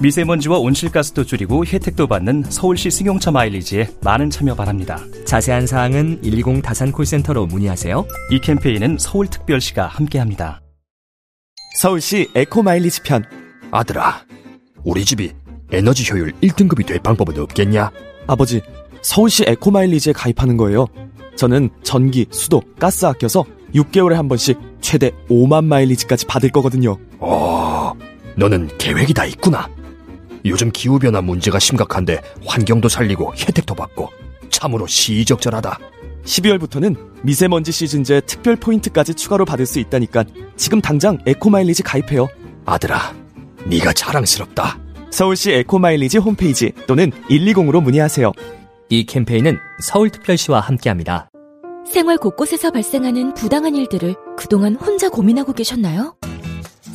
미세먼지와 온실가스도 줄이고 혜택도 받는 서울시 승용차 마일리지에 많은 참여 바랍니다. 자세한 사항은 120 다산 콜센터로 문의하세요 이 캠페인은 서울특별시가 함께합니다. 서울시 에코 마일리지 편. 아들아, 우리 집이 에너지 효율 1등급이 될 방법은 없겠냐? 아버지, 서울시 에코 마일리지에 가입하는 거예요. 저는 전기, 수도, 가스 아껴서 6개월에 한 번씩 최대 5만 마일리지까지 받을 거거든요. 어, 너는 계획이 다 있구나. 요즘 기후변화 문제가 심각한데 환경도 살리고 혜택도 받고 참으로 시의적절하다. 12월부터는 미세먼지 시즌제 특별 포인트까지 추가로 받을 수 있다니까 지금 당장 에코 마일리지 가입해요. 아들아, 네가 자랑스럽다. 서울시 에코 마일리지 홈페이지 또는 120으로 문의하세요. 이 캠페인은 서울특별시와 함께합니다 생활 곳곳에서 발생하는 부당한 일들을 그동안 혼자 고민하고 계셨나요?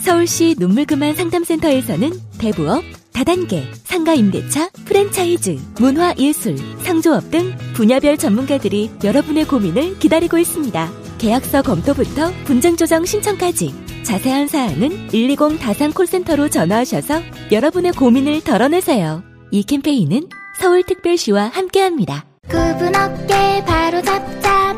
서울시 눈물 그만 상담센터에서는 대부업, 다단계, 상가임대차, 프랜차이즈, 문화예술, 상조업 등 분야별 전문가들이 여러분의 고민을 기다리고 있습니다. 계약서 검토부터 분쟁 조정 신청까지 자세한 사항은 120 다산 콜센터로 전화하셔서 여러분의 고민을 덜어내세요. 이 캠페인은 서울특별시와 함께합니다. 굽은 어깨 바로 잡자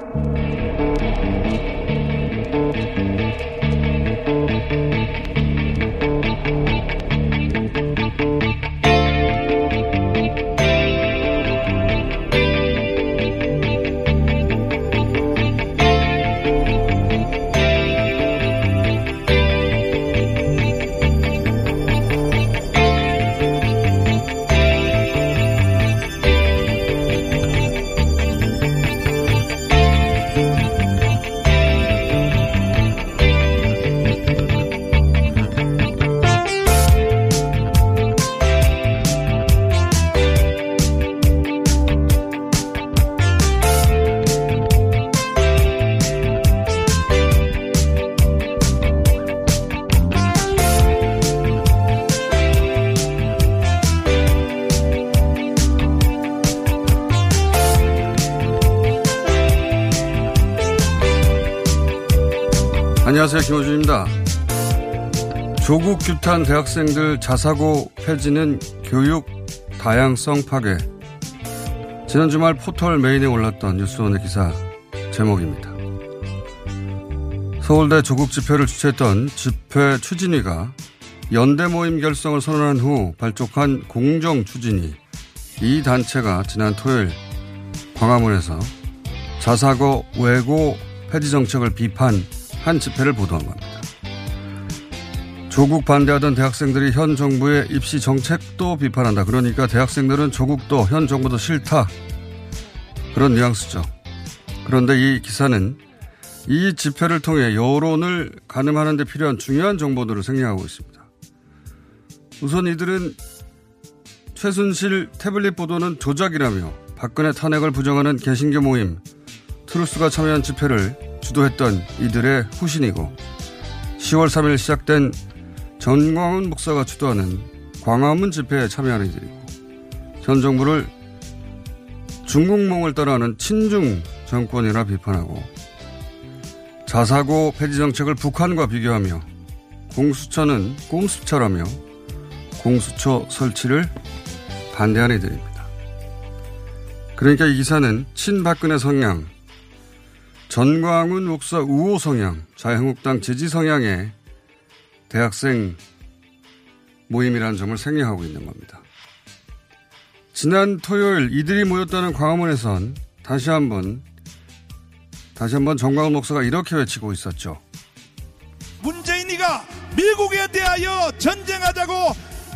안녕하세요. 김호준입니다. 조국 규탄 대학생들 자사고 폐지는 교육 다양성 파괴. 지난 주말 포털 메인에 올랐던 뉴스원의 기사 제목입니다. 서울대 조국 집회를 주최했던 집회 추진위가 연대 모임 결성을 선언한 후 발족한 공정 추진위 이 단체가 지난 토요일 광화문에서 자사고 외고 폐지 정책을 비판 한 집회를 보도한 겁니다. 조국 반대하던 대학생들이 현 정부의 입시 정책도 비판한다. 그러니까 대학생들은 조국도 현 정부도 싫다. 그런 뉘앙스죠. 그런데 이 기사는 이 집회를 통해 여론을 가늠하는 데 필요한 중요한 정보들을 생략하고 있습니다. 우선 이들은 최순실 태블릿 보도는 조작이라며 박근혜 탄핵을 부정하는 개신교 모임 트루스가 참여한 집회를 주도했던 이들의 후신이고 10월 3일 시작된 전광훈 목사가 주도하는 광화문 집회에 참여하는 이들이고 전 정부를 중국몽을 따라하는 친중 정권이라 비판하고 자사고 폐지 정책을 북한과 비교하며 공수처는 꼼수처라며 공수처 설치를 반대하는 이들입니다. 그러니까 이 기사는 친박근혜 성향, 전광훈 목사 우호 성향, 자유한국당 지지 성향의 대학생 모임이라는 점을 생략하고 있는 겁니다. 지난 토요일 이들이 모였다는 광화문에선 다시 한번 다시 한번 정광훈 목사가 이렇게 외치고 있었죠. 문재인이가 미국에 대하여 전쟁하자고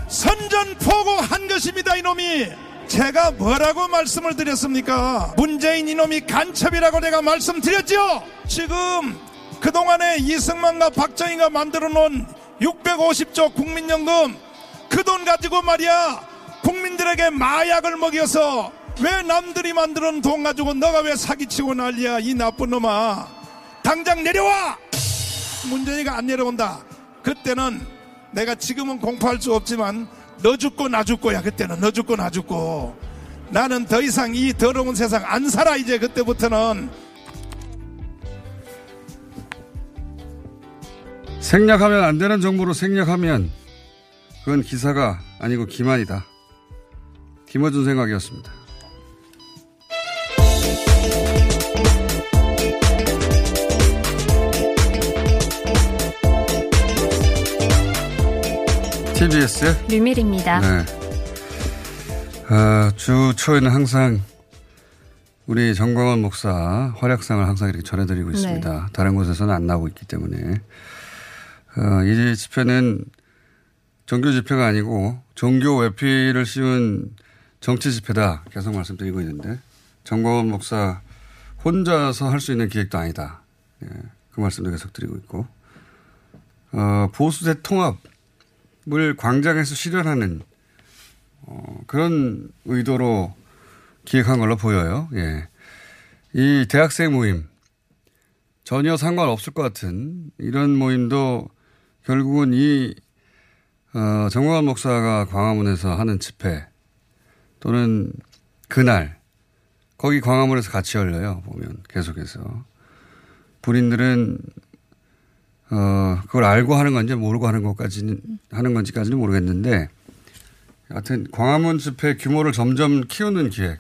선전포고한 것입니다 이놈이 제가 뭐라고 말씀을 드렸습니까? 문재인 이놈이 간첩이라고 내가 말씀드렸죠 지금 그동안에 이승만과 박정희가 만들어 놓은 650조 국민연금 그 돈 가지고 말이야 국민들에게 마약을 먹여서 왜 남들이 만들어 놓은 돈 가지고 너가 왜 사기치고 난리야 이 나쁜 놈아? 당장 내려와! 문재인이가 안 내려온다. 그때는 내가 지금은 공포할 수 없지만 너 죽고 나 죽고야 그때는 너 죽고 나 죽고 나는 더 이상 이 더러운 세상 안 살아 이제 그때부터는 생략하면 안 되는 정보로 생략하면 그건 기사가 아니고 기만이다. 김어준 생각이었습니다. TBS 류밀입니다. 네. 아, 주 초에는 항상 우리 정광원 목사 활약상을 항상 이렇게 전해드리고 있습니다. 네. 다른 곳에서는 안 나오고 있기 때문에 어, 이 집회는 종교 집회가 아니고 종교 외피를 씌운 정치 집회다 계속 말씀드리고 있는데 정광원 목사 혼자서 할 수 있는 기획도 아니다. 예, 그 말씀도 계속 드리고 있고 어, 보수 대 통합 을 광장에서 실현하는 어, 그런 의도로 기획한 걸로 보여요. 예. 이 대학생 모임 전혀 상관없을 것 같은 이런 모임도 결국은 이 어, 정광환 목사가 광화문에서 하는 집회 또는 그날 거기 광화문에서 같이 열려요. 보면 계속해서 군인들은 어, 그걸 알고 하는 건지 모르고 하는 것까지는 하는 건지까지는 모르겠는데 하여튼 광화문 집회 규모를 점점 키우는 기획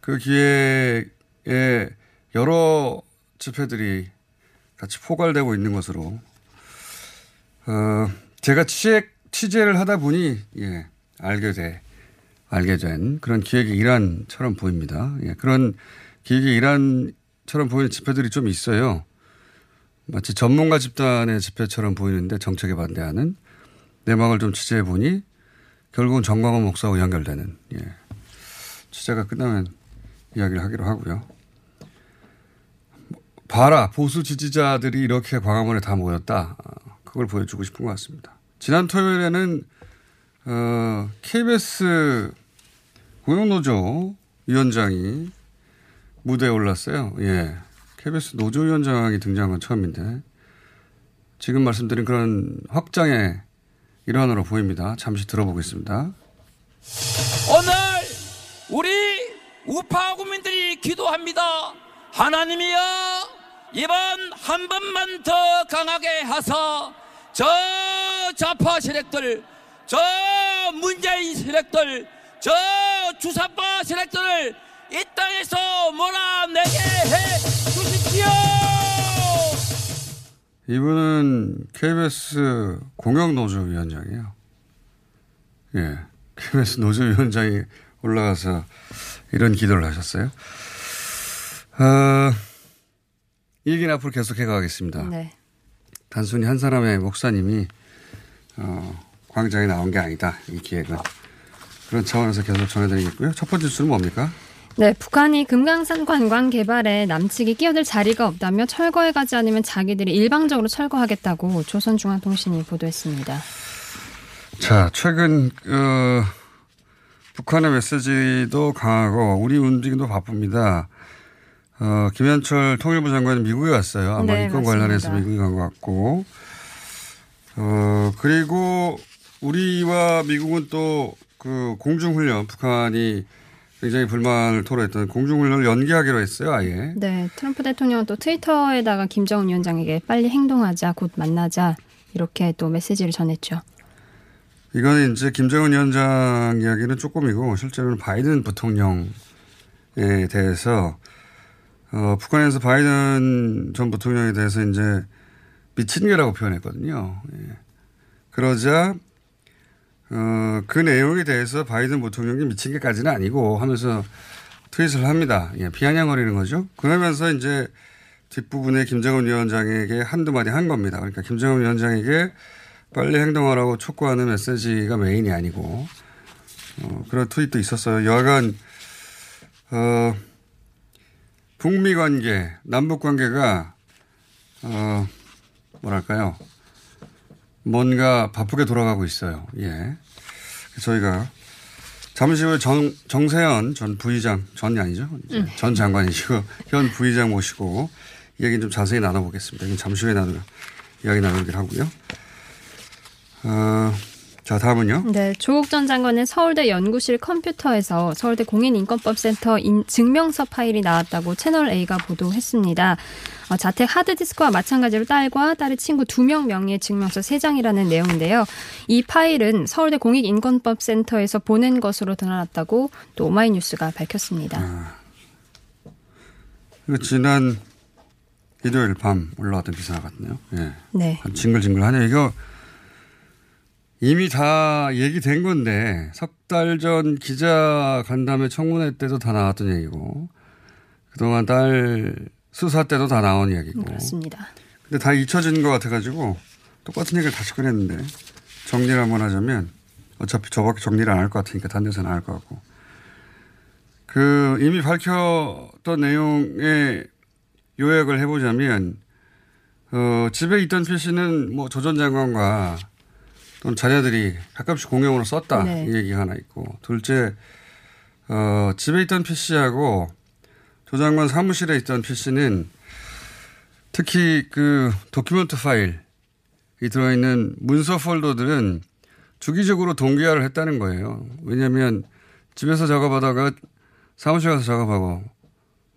그 기획에 여러 집회들이 같이 포괄되고 있는 것으로 어, 제가 취재, 취재를 하다 보니, 예, 알게 돼, 알게 된 그런 기획의 일환처럼 보입니다. 예, 그런 기획의 일환처럼 보이는 집회들이 좀 있어요. 마치 전문가 집단의 집회처럼 보이는데 정책에 반대하는 내막을 좀 취재해 보니 결국은 정광훈 목사하고 연결되는, 예. 취재가 끝나면 이야기를 하기로 하고요. 봐라, 보수 지지자들이 이렇게 광화문에 다 모였다. 그걸 보여주고 싶은 것 같습니다. 지난 토요일에는 어, KBS 고용노조 위원장이 무대에 올랐어요. 예. KBS 노조위원장이 등장한 건 처음인데 지금 말씀드린 그런 확장의 일환으로 보입니다. 잠시 들어보겠습니다. 오늘 우리 우파 국민들이 기도합니다. 하나님이여 이번 한 번만 더 강하게 하사 저 좌파 세력들, 저 문재인 세력들, 저 주사파 세력들을 이 땅에서 몰아내게 해 주십시오. 이분은 KBS 공영노조위원장이에요. 예. KBS 노조위원장이 올라가서 이런 기도를 하셨어요. 어, 이 얘기는 앞으로 계속해 가겠습니다. 네. 단순히 한 사람의 목사님이 어, 광장에 나온 게 아니다. 이 기획은. 그런 차원에서 계속 전해드리겠고요. 첫 번째 뉴스는 뭡니까? 네, 북한이 금강산 관광 개발에 남측이 끼어들 자리가 없다며 철거해 가지 않으면 자기들이 일방적으로 철거하겠다고 조선중앙통신이 보도했습니다. 자, 최근 어, 북한의 메시지도 강하고 우리 움직임도 바쁩니다. 어, 김현철 통일부 장관이 미국에 갔어요. 아마 네, 이건. 관련해서 미국에 간 것 같고. 어, 그리고 우리와 미국은 또 그 공중훈련, 북한이 굉장히 불만을 토로했던 공중훈련을 연기하기로 했어요, 아예. 네, 트럼프 대통령은 또 트위터에다가 김정은 위원장에게 빨리 행동하자, 곧 만나자 이렇게 또 메시지를 전했죠. 이거는 이제 김정은 위원장 이야기는 조금이고 실제로는 바이든 부통령에 대해서 어, 북한에서 바이든 전 부통령에 대해서 이제 미친 개라고 표현했거든요. 예. 그러자 어, 그 내용에 대해서 바이든 부통령이 미친 게까지는 아니고 하면서 트윗을 합니다. 예, 비아냥거리는 거죠. 그러면서 이제 뒷부분에 김정은 위원장에게 한두 마디 한 겁니다. 그러니까 김정은 위원장에게 빨리 행동하라고 촉구하는 메시지가 메인이 아니고 어, 그런 트윗도 있었어요. 여하간 어, 북미 관계, 남북 관계가 어, 뭐랄까요? 뭔가 바쁘게 돌아가고 있어요. 예. 저희가 잠시 후에 정, 정세현 전 부의장, 전이 아니죠? 음. 전 장관이시고 현 부의장 모시고 이야기 좀 자세히 나눠보겠습니다. 잠시 후에 나누, 이야기 나누기로 하고요. 어, 자, 다음은요. 네, 조국 전 장관은 서울대 연구실 컴퓨터에서 서울대 공인인권법센터 인, 증명서 파일이 나왔다고 채널 A가 보도했습니다. 어, 자택 하드디스크와 마찬가지로 딸과 딸의 친구 두 명 명의의 증명서 세 장이라는 내용인데요. 이 파일은 서울대 공익인권법센터에서 보낸 것으로 드러났다고 또 오마이뉴스가 밝혔습니다. 이거 지난 일요일 밤 올라왔던 기사 같네요. 예. 네. 징글징글하네요. 이거 이미 다 얘기된 건데 석 달 전 기자 간담회 청문회 때도 다 나왔던 얘기고 그동안 딸 수사 때도 다 나온 이야기고. 그렇습니다. 근데 다 잊혀진 것 같아가지고 똑같은 얘기를 다시 꺼냈는데 정리를 한번 하자면 어차피 저밖에 정리를 안 할 것 같으니까 딴 데서는 안 할 것 같고 그 이미 밝혔던 내용의 요약을 해보자면 어, 집에 있던 PC는 뭐 조전 장관과 또는 자녀들이 가끔씩 공용으로 썼다 네. 이 얘기가 하나 있고 둘째 어, 집에 있던 PC하고 조 장관 사무실에 있던 PC는 특히 그 도큐멘트 파일이 들어있는 문서 폴더들은 주기적으로 동기화를 했다는 거예요. 왜냐하면 집에서 작업하다가 사무실 가서 작업하고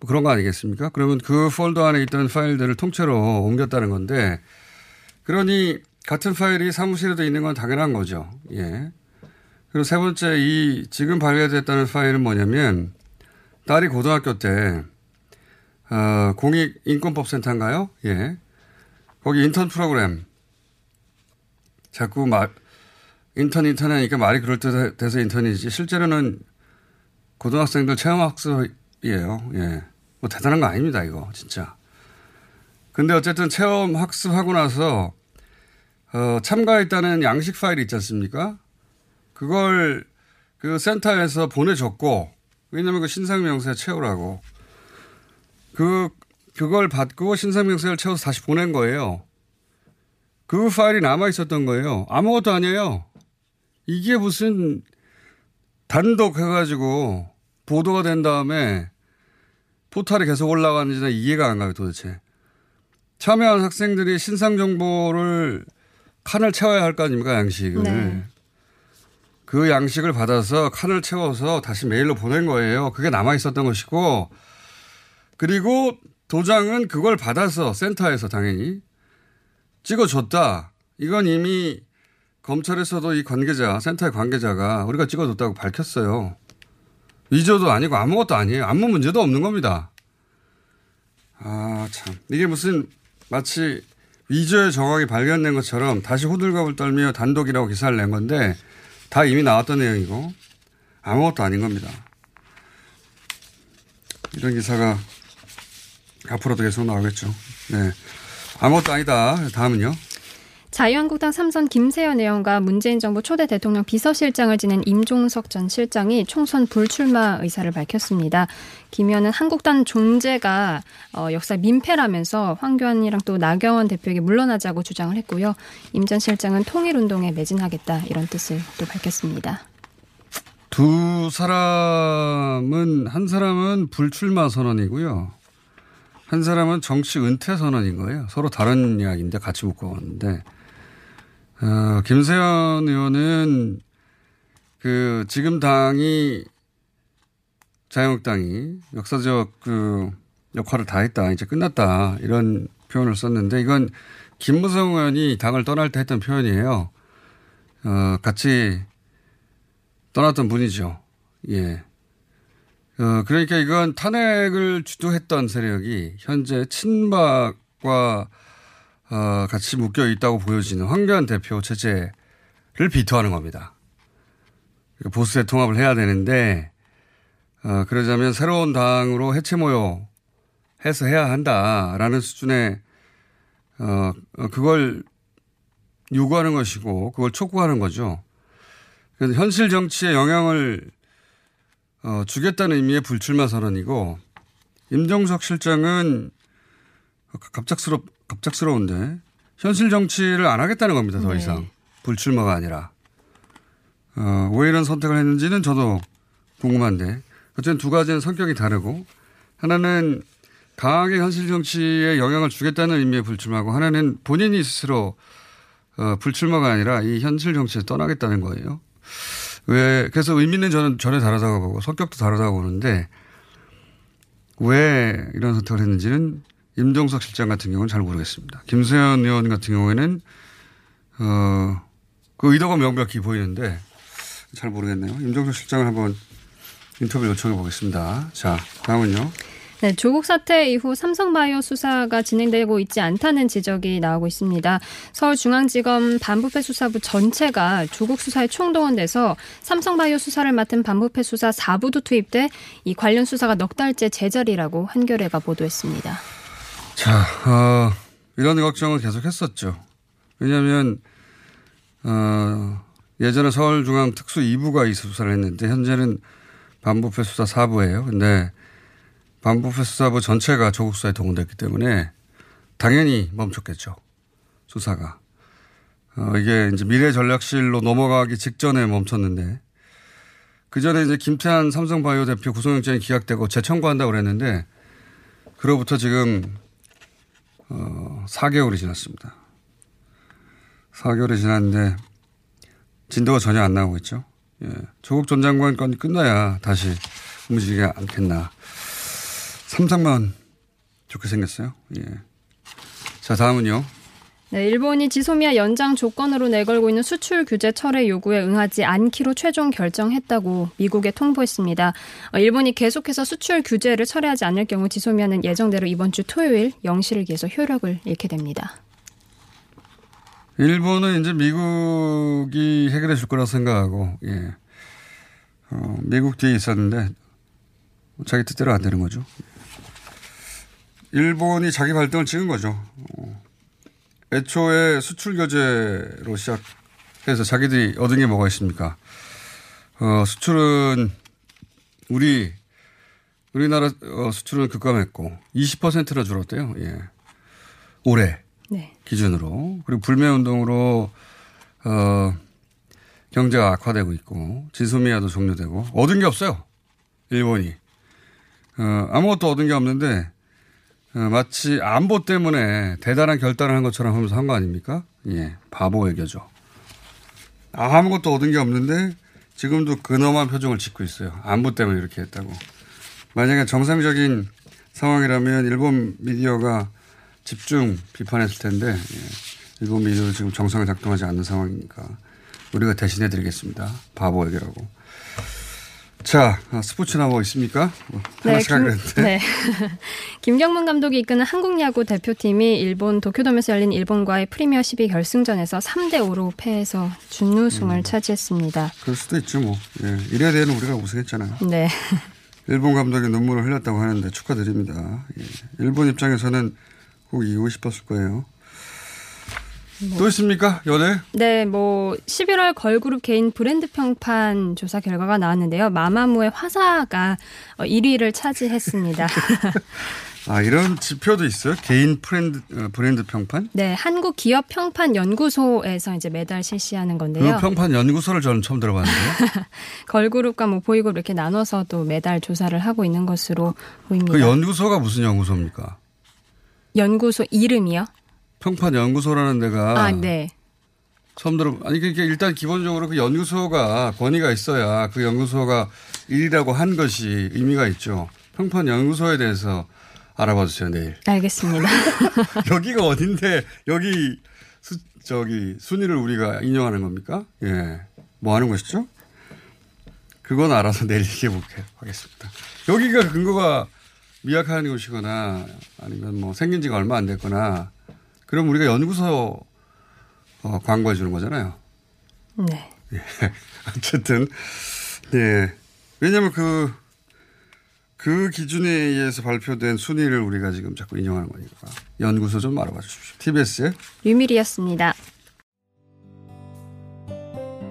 뭐 그런 거 아니겠습니까? 그러면 그 폴더 안에 있던 파일들을 통째로 옮겼다는 건데 그러니 같은 파일이 사무실에도 있는 건 당연한 거죠. 예. 그리고 세 번째 이 지금 발견됐다는 파일은 뭐냐면 딸이 고등학교 때 어, 공익 인권법 센터인가요? 예. 거기 인턴 프로그램 자꾸 말 인턴 인턴 하니까 말이 그럴듯해서 인턴이지 실제로는 고등학생들 체험학습이에요. 예. 뭐 대단한 거 아닙니다 이거 진짜. 근데 어쨌든 체험 학습하고 나서 어, 참가했다는 양식 파일이 있지 않습니까? 그걸 그 센터에서 보내줬고 왜냐면 그 신상명세 채우라고. 그, 그걸 받고 신상명세를 채워서 다시 보낸 거예요. 그 파일이 남아 있었던 거예요. 아무것도 아니에요. 이게 무슨 단독 해가지고 보도가 된 다음에 포털에 계속 올라가는지는 이해가 안 가요, 도대체. 참여한 학생들이 신상 정보를 칸을 채워야 할 거 아닙니까, 양식을. 네. 그 양식을 받아서 칸을 채워서 다시 메일로 보낸 거예요. 그게 남아 있었던 것이고, 그리고 도장은 그걸 받아서 센터에서 당연히 찍어줬다. 이건 이미 검찰에서도 이 관계자, 센터의 관계자가 우리가 찍어줬다고 밝혔어요. 위조도 아니고 아무것도 아니에요. 아무 문제도 없는 겁니다. 아, 참. 이게 무슨 마치 위조의 정황이 발견된 것처럼 다시 호들갑을 떨며 단독이라고 기사를 낸 건데 다 이미 나왔던 내용이고 아무것도 아닌 겁니다. 이런 기사가 앞으로도 계속 나오겠죠. 네. 아무것도 아니다. 다음은요. 자유한국당 삼선 김세연 의원과 문재인 정부 초대 대통령 비서실장을 지낸 임종석 전 실장이 총선 불출마 의사를 밝혔습니다. 김 의원은 한국당 존재가 어, 역사 민폐라면서 황교안이랑 또 나경원 대표에게 물러나자고 주장을 했고요. 임 전 실장은 통일운동에 매진하겠다 이런 뜻을 또 밝혔습니다. 두 사람은 한 사람은 불출마 선언이고요. 한 사람은 정치 은퇴 선언인 거예요. 서로 다른 이야기인데 같이 묶어왔는데 어, 김세현 의원은 그 지금 당이 자유한국당이 역사적 그 역할을 다 했다. 이제 끝났다. 이런 표현을 썼는데 이건 김무성 의원이 당을 떠날 때 했던 표현이에요. 어, 같이 떠났던 분이죠. 예. 어, 그러니까 이건 탄핵을 주도했던 세력이 현재 친박과 어, 같이 묶여 있다고 보여지는 황교안 대표 체제를 비토하는 겁니다. 보수의 통합을 해야 되는데 어, 그러자면 새로운 당으로 해체 모여 해서 해야 한다라는 수준의 어, 어, 그걸 요구하는 것이고 그걸 촉구하는 거죠. 현실 정치에 영향을 어, 주겠다는 의미의 불출마 선언이고 임종석 실장은 갑작스럽 갑작스러운데 현실 정치를 안 하겠다는 겁니다. 더 네. 이상 불출마가 아니라 어, 왜 이런 선택을 했는지는 저도 궁금한데 어쨌든 두 가지는 성격이 다르고 하나는 강하게 현실 정치에 영향을 주겠다는 의미의 불출마고 하나는 본인이 스스로 어, 불출마가 아니라 이 현실 정치에서 떠나겠다는 거예요. 왜 그래서 의미는 저는 전혀 다르다고 보고 성격도 다르다고 보는데 왜 이런 선택을 했는지는 임종석 실장 같은 경우는 잘 모르겠습니다. 김세현 의원 같은 경우에는 어, 그 의도가 명백히 보이는데 잘 모르겠네요. 임종석 실장을 한번 인터뷰 요청해 보겠습니다. 자, 다음은요. 네, 조국 사태 이후 삼성바이오 수사가 진행되고 있지 않다는 지적이 나오고 있습니다. 서울중앙지검 반부패 수사부 전체가 조국 수사에 총동원돼서 삼성바이오 수사를 맡은 반부패 수사 4부도 투입돼 이 관련 수사가 넉 달째 제자리라고 한겨레가 보도했습니다. 자, 어, 이런 걱정을 계속 했었죠. 왜냐하면 어, 예전에 서울중앙 특수 2부가 이 수사를 했는데 현재는 반부패 수사 4부예요. 근데 반부패 수사부 전체가 조국 수사에 동원됐기 때문에 당연히 멈췄겠죠. 수사가. 어, 이게 이제 미래 전략실로 넘어가기 직전에 멈췄는데 그 전에 이제 김태한 삼성바이오 대표 구속영장이 기각되고 재청구한다고 그랬는데 그로부터 지금 어, 4개월이 지났습니다. 4개월이 지났는데 진도가 전혀 안 나오고 있죠. 예. 조국 전 장관 건이 끝나야 다시 움직이지 않겠나. 삼성만 좋게 생겼어요. 예. 자, 다음은요. 네, 일본이 지소미아 연장 조건으로 내걸고 있는 수출 규제 철회 요구에 응하지 않기로 최종 결정했다고 미국에 통보했습니다. 어, 일본이 계속해서 수출 규제를 철회하지 않을 경우 지소미아는 예정대로 이번 주 토요일 0시를 기해서 효력을 잃게 됩니다. 일본은 이제 미국이 해결해 줄 거라 생각하고, 예. 어, 미국 뒤에 있었는데, 자기 뜻대로 안 되는 거죠. 일본이 자기 발등을 찍은 거죠. 어, 애초에 수출 규제로 시작해서 자기들이 얻은 게 뭐가 있습니까? 어, 수출은 우리 우리나라 어, 수출은 급감했고 20%나 줄었대요. 예. 올해 네. 기준으로 그리고 불매 운동으로 어, 경제가 악화되고 있고 지소미아도 종료되고 얻은 게 없어요. 일본이 어, 아무것도 얻은 게 없는데 어, 마치 안보 때문에 대단한 결단을 한 것처럼 하면서 한 거 아닙니까? 예, 바보 외교죠. 아무것도 얻은 게 없는데 지금도 근엄한 표정을 짓고 있어요. 안보 때문에 이렇게 했다고. 만약에 정상적인 상황이라면 일본 미디어가 집중 비판했을 텐데 예, 일본 미디어는 지금 정상을 작동하지 않는 상황이니까 우리가 대신해 드리겠습니다. 바보 외교라고. 자, 아, 스포츠나 뭐 있습니까? 뭐 하나씩 하기로 했는데. 네. 김경문 감독이 이끄는 한국 야구 대표팀이 일본 도쿄돔에서 열린 일본과의 프리미어 12 결승전에서 3대 5로 패해서 준우승을 음. 차지했습니다. 그럴 수도 있죠, 뭐. 예. 이래야 되는 우리가 우승했잖아요. 네. 일본 감독이 눈물을 흘렸다고 하는데 축하드립니다. 예. 일본 입장에서는 꼭 이기고 싶었을 거예요. 또 있습니까? 연애? 네, 뭐 11월 걸그룹 개인 브랜드 평판 조사 결과가 나왔는데요. 마마무의 화사가 1위를 차지했습니다. 아, 이런 지표도 있어요? 개인 브랜드, 어, 브랜드 평판? 네, 한국 기업 평판 연구소에서 이제 매달 실시하는 건데요. 그 평판 연구소를 저는 처음 들어봤는데요. 걸그룹과 뭐 보이그룹 이렇게 나눠서 또 매달 조사를 하고 있는 것으로 보입니다. 그 연구소가 무슨 연구소입니까? 연구소 이름이요? 평판 연구소라는 데가 아, 네. 처음 들어 아니 그게 일단 기본적으로 그 연구소가 권위가 있어야 그 연구소가 일이라고 한 것이 의미가 있죠. 평판 연구소에 대해서 알아봐 주세요 내일. 알겠습니다. 여기가 어딘데 여기 수, 저기 순위를 우리가 인용하는 겁니까? 예. 뭐 하는 것이죠? 그건 알아서 내일 얘기해 볼게요. 하겠습니다. 여기가 근거가 미약한 곳이거나 아니면 뭐 생긴 지가 얼마 안 됐거나 그럼 우리가 연구소 어, 광고해 주는 거잖아요. 네. 예. 어쨌든 네. 왜냐하면 그, 그 기준에 의해서 발표된 순위를 우리가 지금 자꾸 인용하는 거니까. 연구소 좀 알아봐 주십시오. TBS의 류밀이었습니다.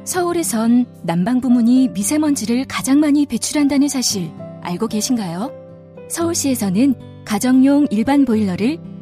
서울에선 난방 부문이 미세먼지를 가장 많이 배출한다는 사실 알고 계신가요? 서울시에서는 가정용 일반 보일러를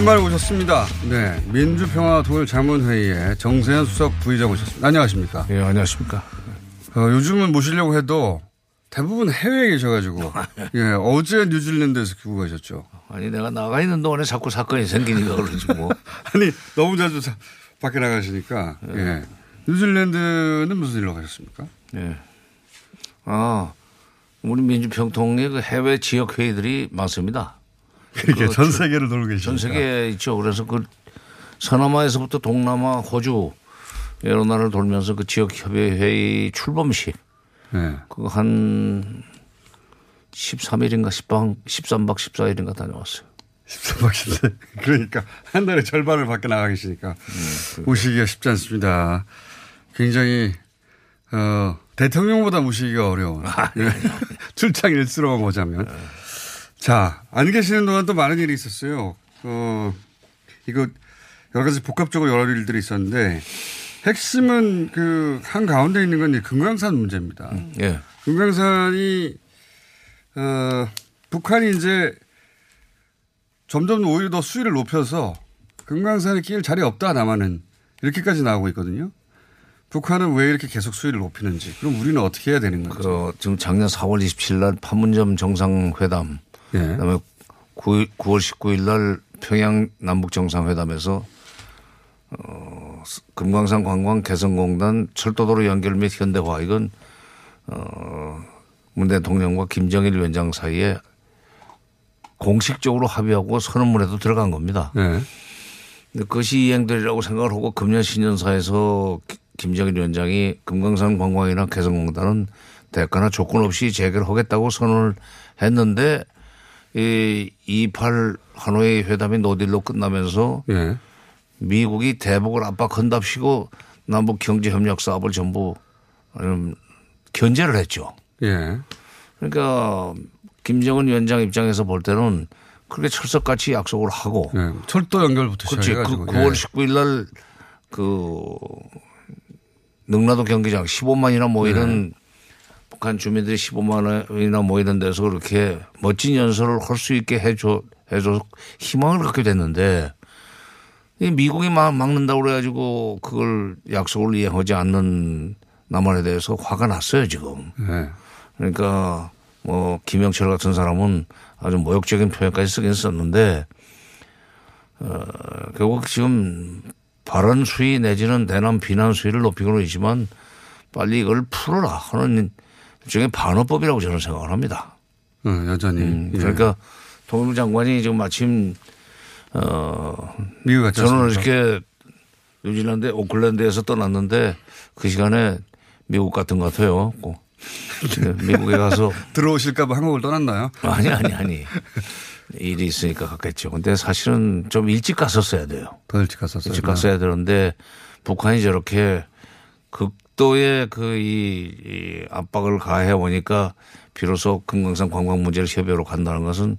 오랜만에 오셨습니다. 네. 민주평화 통일 자문회의에 정세현 수석 부의장 오셨습니다. 안녕하십니까. 예, 안녕하십니까. 어, 요즘은 모시려고 해도 대부분 해외에 계셔가지고, 예, 어제 뉴질랜드에서 귀국 가셨죠. 아니, 내가 나가 있는 동안에 자꾸 사건이 생기니까 그러지 뭐. 아니, 너무 자주 사- 밖에 나가시니까, 예. 뉴질랜드는 무슨 일로 가셨습니까? 예. 아, 우리 민주평통의 그 해외 지역 회의들이 많습니다. 그러니까 그전 저- 세계를 돌고 계시니까. 전 세계에 있죠. 그래서 그 서남아에서부터 동남아, 호주 여러 나라를 돌면서 그 지역 협의 회의 출범식 네. 그거 한 13일인가 10박 13박 14일인가 다녀왔어요. 13박 14일. 그러니까 한 달에 절반을 밖에 나가 계시니까 오시기가 쉽지 않습니다. 굉장히 어, 대통령보다 모시기가 어려운 예. 출장 일수로만 보자면 자 안 계시는 동안 또 많은 일이 있었어요. 어, 이거 여러 가지 복합적으로 여러 일들이 있었는데 핵심은 그 한 가운데 있는 건 금강산 문제입니다. 예. 금강산이 어, 북한이 이제 점점 오히려 더 수위를 높여서 금강산에 끼일 자리 없다 남한은 이렇게까지 나오고 있거든요. 북한은 왜 이렇게 계속 수위를 높이는지 그럼 우리는 어떻게 해야 되는 거죠? 그 지금 작년 4월 27일 날 판문점 정상회담 예. 그다음에 9월, 9월 19일 날 평양 남북 정상회담에서 어, 금강산 관광 개성공단 철도도로 연결 및 현대화 이건 어, 문 대통령과 김정일 위원장 사이에 공식적으로 합의하고 선언문에도 들어간 겁니다. 네. 근데 그것이 이행되리라고 생각을 하고 금년 신년사에서 기- 김정일 위원장이 금강산 관광이나 개성공단은 대가나 조건 없이 재개를 하겠다고 선언을 했는데 이28 하노이 회담이 노딜로 끝나면서 예. 미국이 대북을 압박한답시고 남북 경제 협력 사업을 전부 음, 견제를 했죠. 예. 그러니까 김정은 위원장 입장에서 볼 때는 그렇게 철석같이 약속을 하고 예. 철도 연결부터 그렇지. 그 시작해가지고 9월 예. 19일 날그 능라도 경기장 15만이나 모이는 북한 주민들이 15만 원이나 모이는 데서 그렇게 멋진 연설을 할 수 있게 해줘 해줘 희망을 갖게 됐는데 이 미국이 막 막는다고 그래가지고 그걸 약속을 이행하지 않는 남한에 대해서 화가 났어요 지금. 네. 그러니까 뭐 김영철 같은 사람은 아주 모욕적인 표현까지 쓰긴 썼는데 어, 결국 지금 발언 수위 내지는 대남 비난 수위를 높이고는 있지만 빨리 이걸 풀어라 하는 일종의 반어법이라고 저는 생각을 합니다. 어, 여전히. 음, 예. 그러니까 통일부 장관이 지금 마침 어 미국 갔지 저는? 이렇게 뉴질랜드 오클랜드에서 떠났는데 그 시간에 미국 같은 것 같아요. 꼭. 네, 미국에 가서 들어오실까봐 한국을 떠났나요? 아니 아니 아니 일이 있으니까 갔겠죠. 근데 사실은 좀 일찍 갔었어야 돼요. 더 일찍 갔었어요. 일찍 갔어야 되는데 북한이 저렇게 극 도의 그이 이 압박을 가해 오니까 비로소 금강산 관광 문제를 협의로 간다는 것은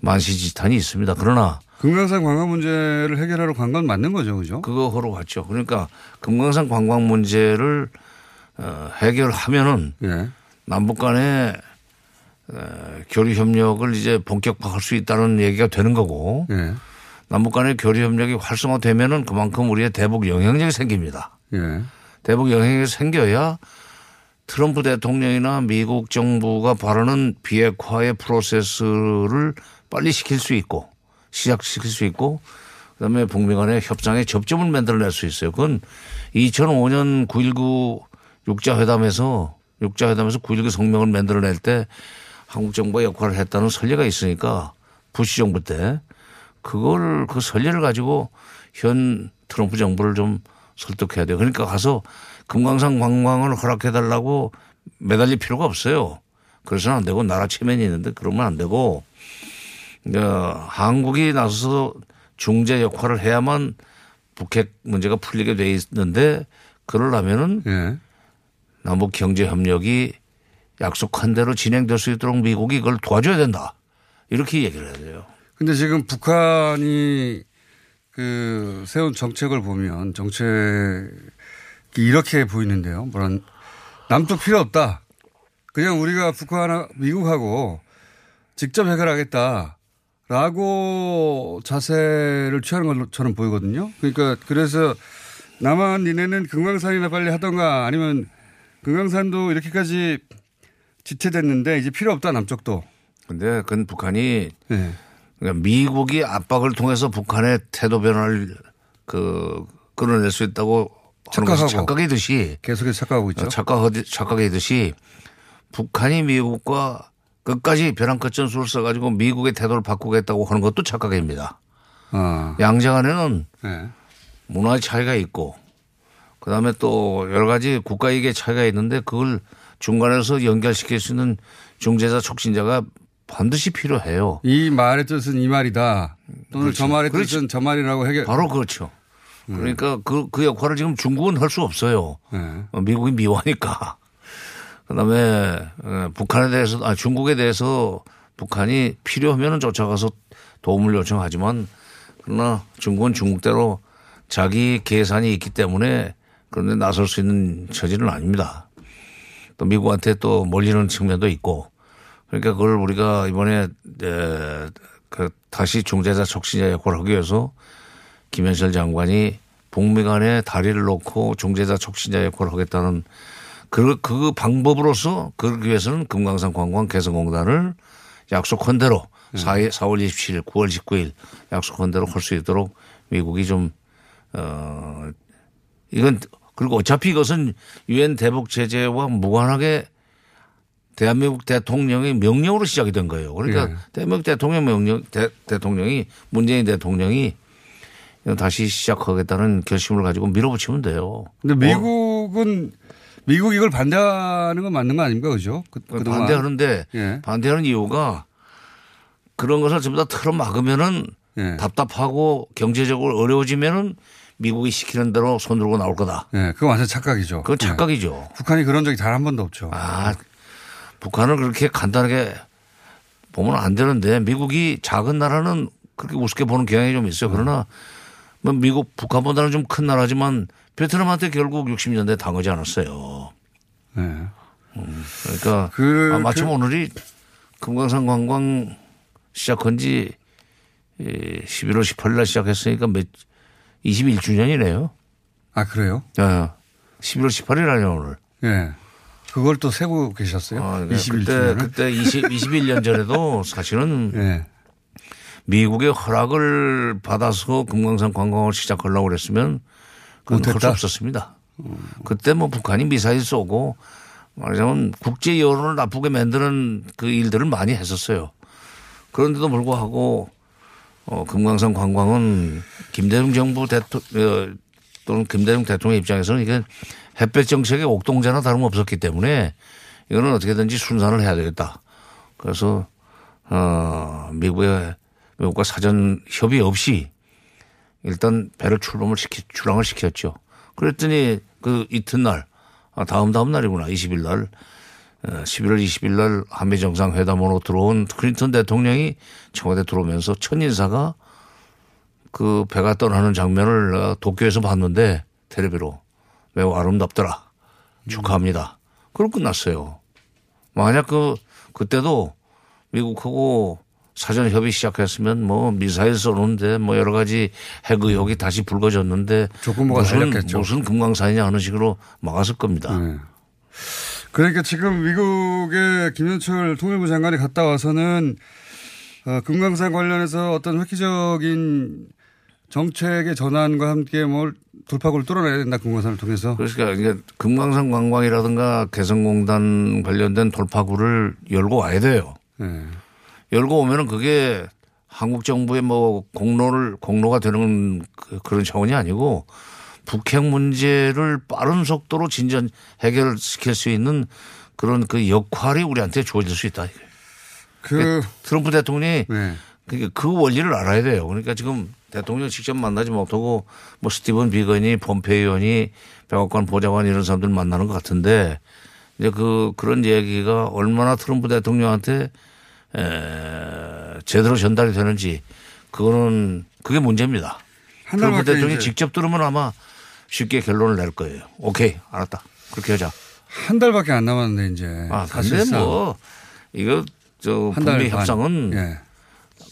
만시지탄이 있습니다. 그러나 금강산 관광 문제를 해결하러 간 건 맞는 거죠, 그죠? 그거 하러 갔죠. 그러니까 금강산 관광 문제를 어, 해결하면은 예. 남북 간의 어, 교류 협력을 이제 본격화할 수 있다는 얘기가 되는 거고 예. 남북 간의 교류 협력이 활성화되면은 그만큼 우리의 대북 영향력이 생깁니다. 예. 대북 영향력이 생겨야 트럼프 대통령이나 미국 정부가 바라는 비핵화의 프로세스를 빨리 시킬 수 있고 시작시킬 수 있고 그다음에 북미 간의 협상의 접점을 만들어낼 수 있어요. 그건 2005년 9.19 육자회담에서 육자회담에서 9.19 성명을 만들어낼 때 한국 정부가 역할을 했다는 선례가 있으니까 부시 정부 때 그걸 그 선례를 가지고 현 트럼프 정부를 좀 설득해야 돼요. 그러니까 가서 금강산 관광을 허락해 달라고 매달릴 필요가 없어요. 그래서는 안 되고 나라 체면이 있는데 그러면 안 되고 어, 한국이 나서서 중재 역할을 해야만 북핵 문제가 풀리게 돼 있는데 그러려면은 예. 남북 경제 협력이 약속한 대로 진행될 수 있도록 미국이 그걸 도와줘야 된다. 이렇게 얘기를 해야 돼요. 근데 지금 북한이 그 세운 정책을 보면 정책이 이렇게 보이는데요. 뭐란 남쪽 필요 없다. 그냥 우리가 북한, 미국하고 직접 해결하겠다라고 자세를 취하는 저는 보이거든요. 그러니까 그래서 남한 니네는 금강산이나 빨리 하던가 아니면 금강산도 이렇게까지 지체됐는데 이제 필요 없다 남쪽도. 근데 그건 북한이 네. 그러니까 미국이 압박을 통해서 북한의 태도 변화를 그 끌어낼 수 있다고 착각하고. 착각이듯이 계속해서 착각하고 있죠. 착각 착각이듯이 북한이 미국과 끝까지 벼랑 끝 전술을 써가지고 미국의 태도를 바꾸겠다고 하는 것도 착각입니다. 아. 양자간에는 네. 문화의 차이가 있고 그다음에 또 여러 가지 국가 이익의 차이가 있는데 그걸 중간에서 연결시킬 수 있는 중재자 촉진자가 반드시 필요해요. 이 말의 뜻은 이 말이다. 또는 그렇죠. 저 말의 그렇죠. 뜻은 저 말이라고 해결. 바로 그렇죠. 그러니까 그, 그 역할을 지금 중국은 할 수 없어요. 네. 어, 미국이 미워하니까. 그 다음에 북한에 대해서, 아, 중국에 대해서 북한이 필요하면은 쫓아가서 도움을 요청하지만 그러나 중국은 중국대로 자기 계산이 있기 때문에 그런데 나설 수 있는 처지는 아닙니다. 또 미국한테 또 몰리는 측면도 있고 그러니까 그걸 우리가 이번에 에, 그 다시 중재자 촉진자 역할을 하기 위해서 김현철 장관이 북미 간에 다리를 놓고 중재자 촉진자 역할을 하겠다는 그, 그 방법으로서 그러기 위해서는 금강산 관광 개성공단을 약속한 대로 4월, 4월 27일, 9월 19일 약속한 대로 할 수 있도록 미국이 좀, 어, 이건 그리고 어차피 이것은 유엔 대북 제재와 무관하게 대한민국 대통령의 명령으로 시작이 된 거예요. 그러니까 예. 대한민국 대통령 명령, 대, 대통령이 문재인 대통령이 다시 시작하겠다는 결심을 가지고 밀어붙이면 돼요. 근데 뭐 미국은 미국 이걸 반대하는 건 맞는 거 아닙니까? 그죠? 그, 그동안. 반대하는데 예. 반대하는 이유가 그런 것을 전부 다 틀어 막으면은 예. 답답하고 경제적으로 어려워지면은 미국이 시키는 대로 손 들고 나올 거다. 예, 그거 완전 착각이죠. 그건 착각이죠. 예. 북한이 그런 적이 단 한 번도 없죠. 아, 북한을 그렇게 간단하게 보면 안 되는데 미국이 작은 나라는 그렇게 우습게 보는 경향이 좀 있어요. 그러나 뭐 미국 북한보다는 좀 큰 나라지만 베트남한테 결국 60년대 당하지 않았어요. 네. 음, 그러니까 그- 아, 마침 그- 오늘이 금강산 관광 시작한 지 11월 18일 날 시작했으니까 몇 21주년이네요. 아, 그래요? 네. 11월 18일 아니요 오늘. 예. 그걸 또 세고 계셨어요? 아, 네. 21주년을? 그때 그때 20, 21년 전에도 사실은 예. 미국의 허락을 받아서 금강산 관광을 시작하려고 그랬으면 그건 할수? 없었습니다. 그때 뭐 북한이 미사일 쏘고 말하자면 국제 여론을 나쁘게 만드는 그 일들을 많이 했었어요. 그런데도 불구하고 어, 금강산 관광은 김대중 정부 대통령 또는 김대중 대통령 입장에서는 이게 햇볕 정책의 옥동자나 다름없었기 때문에 이거는 어떻게든지 순산을 해야 되겠다. 그래서 어, 미국의 미국과 사전 협의 없이 일단 배를 출범을 시키 출항을 시켰죠. 그랬더니 그 이튿날 아, 다음 다음 날이구나 20일 날 11월 20일 날 한미 정상회담으로 들어온 클린턴 대통령이 청와대 들어오면서 첫 인사가 그 배가 떠나는 장면을 어, 도쿄에서 봤는데 텔레비로 매우 아름답더라. 축하합니다. 그럼 끝났어요. 만약 그 그때도 미국하고 사전 협의 시작했으면 뭐 미사일 쏘는데 뭐 여러 가지 핵 의혹이 다시 불거졌는데 조건부가 무슨. 무슨 금강산이냐 하는 식으로 막았을 겁니다. 네. 그러니까 지금 미국의 김현철 통일부 장관이 갔다 와서는 어, 금강산 관련해서 어떤 획기적인 정책의 전환과 함께 뭘 돌파구를 뚫어내야 된다 금강산을 통해서. 그러니까 이게 금강산 관광이라든가 개성공단 관련된 돌파구를 열고 와야 돼요. 네. 열고 오면은 그게 한국 정부의 뭐 공로를 공로가 되는 그- 그런 차원이 아니고 북핵 문제를 빠른 속도로 진전 해결시킬 수 있는 그런 그 역할이 우리한테 주어질 수 있다. 그 트럼프 대통령이 네. 그그 원리를 알아야 돼요. 그러니까 지금 대통령 직접 만나지 못하고 뭐 스티븐 비건이 폼페이 의원이 백악관 보좌관 이런 사람들 만나는 것 같은데 이제 그 그런 얘기가 얼마나 트럼프 대통령한테 에, 제대로 전달이 되는지 그거는 그게 문제입니다. 한 트럼프 대통령이 직접 들으면 아마 쉽게 결론을 낼 거예요. 오케이 알았다. 그렇게 하자. 한 달밖에 안 남았는데 이제. 아 근데 뭐 이거 저 북미 반. 협상은 예.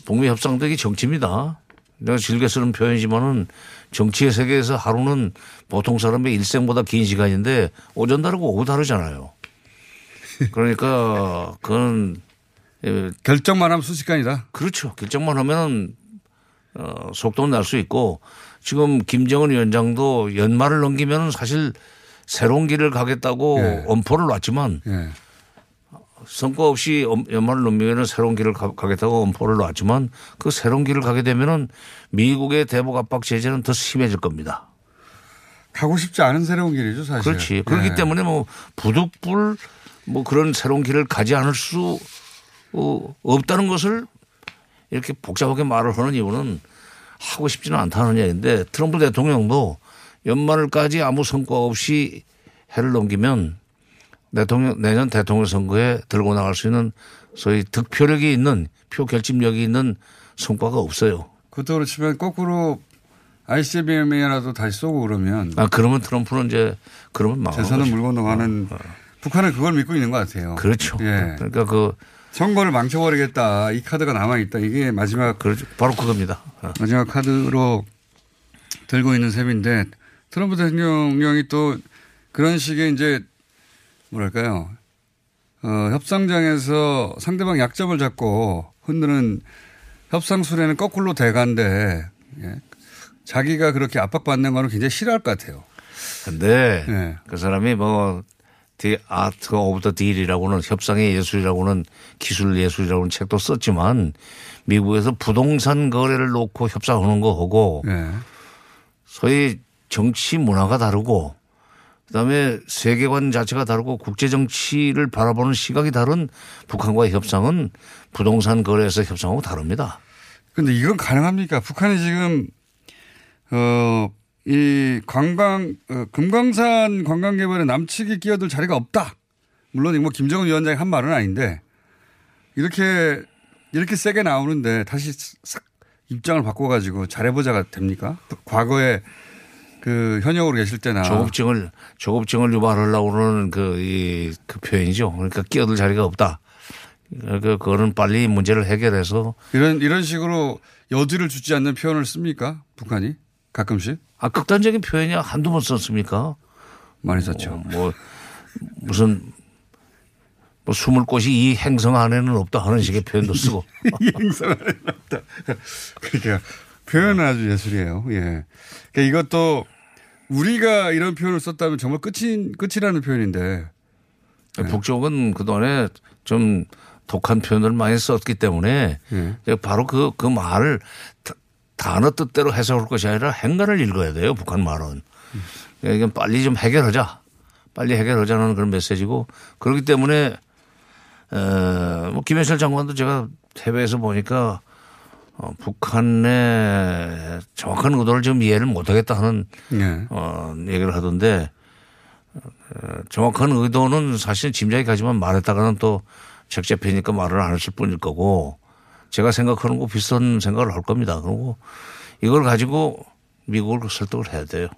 북미 협상도 이게 정치입니다. 내가 즐겨 쓰는 표현이지만은 정치의 세계에서 하루는 보통 사람의 일생보다 긴 시간인데 오전 다르고 오후 다르잖아요. 그러니까 그건 예, 결정만 하면 순식간이다. 그렇죠. 결정만 하면은 어, 속도는 날수 있고 지금 김정은 위원장도 연말을 넘기면 사실 새로운 길을 가겠다고 예. 엄포를 놨지만 예. 성과 없이 엄- 연말을 넘기면 새로운 길을 가- 가겠다고 엄포를 놨지만 그 새로운 길을 가게 되면은 미국의 대북 압박 제재는 더 심해질 겁니다. 가고 싶지 않은 새로운 길이죠 사실. 그렇지. 그렇기 예. 때문에 뭐 부득불 뭐 그런 새로운 길을 가지 않을 수 어, 없다는 것을 이렇게 복잡하게 말을 하는 이유는 하고 싶지는 않다는 얘기인데 트럼프 대통령도 연말까지 아무 성과 없이 해를 넘기면 대통령 내년 대통령 선거에 들고 나갈 수 있는 소위 득표력이 있는 표 결집력이 있는 성과가 없어요. 그것도 그렇지만 거꾸로 ICBM이라도 다시 쏘고 그러면 아 그러면 트럼프는 이제 그러면 망하는 재산은 거죠. 물 건너가는 북한은 그걸 믿고 있는 것 같아요. 그렇죠. 예. 그러니까 그 선거를 망쳐버리겠다. 이 카드가 남아 있다. 이게 마지막. 그렇죠. 바로 그겁니다. 어. 마지막 카드로 들고 있는 셈인데 트럼프 대통령이 또 그런 식의 이제 뭐랄까요. 어, 협상장에서 상대방 약점을 잡고 흔드는 협상 수레는 거꾸로 돼간데 예. 자기가 그렇게 압박받는 거는 굉장히 싫어할 것 같아요. 근데 예. 그 사람이 뭐 The Art of the Deal이라고는 협상의 예술이라고는 기술 예술이라고는 책도 썼지만 미국에서 부동산 거래를 놓고 협상하는 거하고 예. 소위 정치 문화가 다르고 그다음에 세계관 자체가 다르고 국제 정치를 바라보는 시각이 다른 북한과의 협상은 부동산 거래에서 협상하고 다릅니다. 근데 이건 가능합니까? 북한이 지금 어, 이 관광 어, 금강산 관광 개발에 남측이 끼어들 자리가 없다. 물론 뭐 김정은 위원장이 한 말은 아닌데 이렇게 이렇게 세게 나오는데 다시 싹 입장을 바꿔가지고 잘해보자가 됩니까? 과거에 그 현역으로 계실 때나 조급증을 조급증을 유발하려고 그러는 그, 이, 그 표현이죠. 그러니까 끼어들 자리가 없다. 그, 그거는 빨리 문제를 해결해서 이런 이런 식으로 여지를 주지 않는 표현을 씁니까? 북한이 가끔씩 아 극단적인 표현이 한두 번 썼습니까? 많이 썼죠. 뭐 무슨 뭐 숨을 곳이 이 행성 안에는 없다 하는 식의 표현도 쓰고 이 행성 안에는 없다. 그러니까 표현은 아주 예술이에요. 예. 그러니까 이것도 우리가 이런 표현을 썼다면 정말 끝이 끝이라는 표현인데 북쪽은 그동안에 좀 독한 표현을 많이 썼기 때문에 예. 바로 그, 그 말을 다- 단어 뜻대로 해석할 것이 아니라 행간을 읽어야 돼요. 북한 말은. 그러니까 이건 빨리 좀 해결하자. 빨리 해결하자는 그런 메시지고 그렇기 때문에 어, 뭐 김현철 장관도 제가 해외에서 보니까 어, 북한의 정확한 의도를 좀 이해를 못하겠다 하는 예. 어, 얘기를 하던데 어, 정확한 의도는 사실 짐작이 가지만 말했다가는 또 적재패니까 말을 안 했을 뿐일 거고 제가 생각하는 거 비슷한 생각을 할 겁니다. 그리고 이걸 가지고 미국을 설득을 해야 돼요.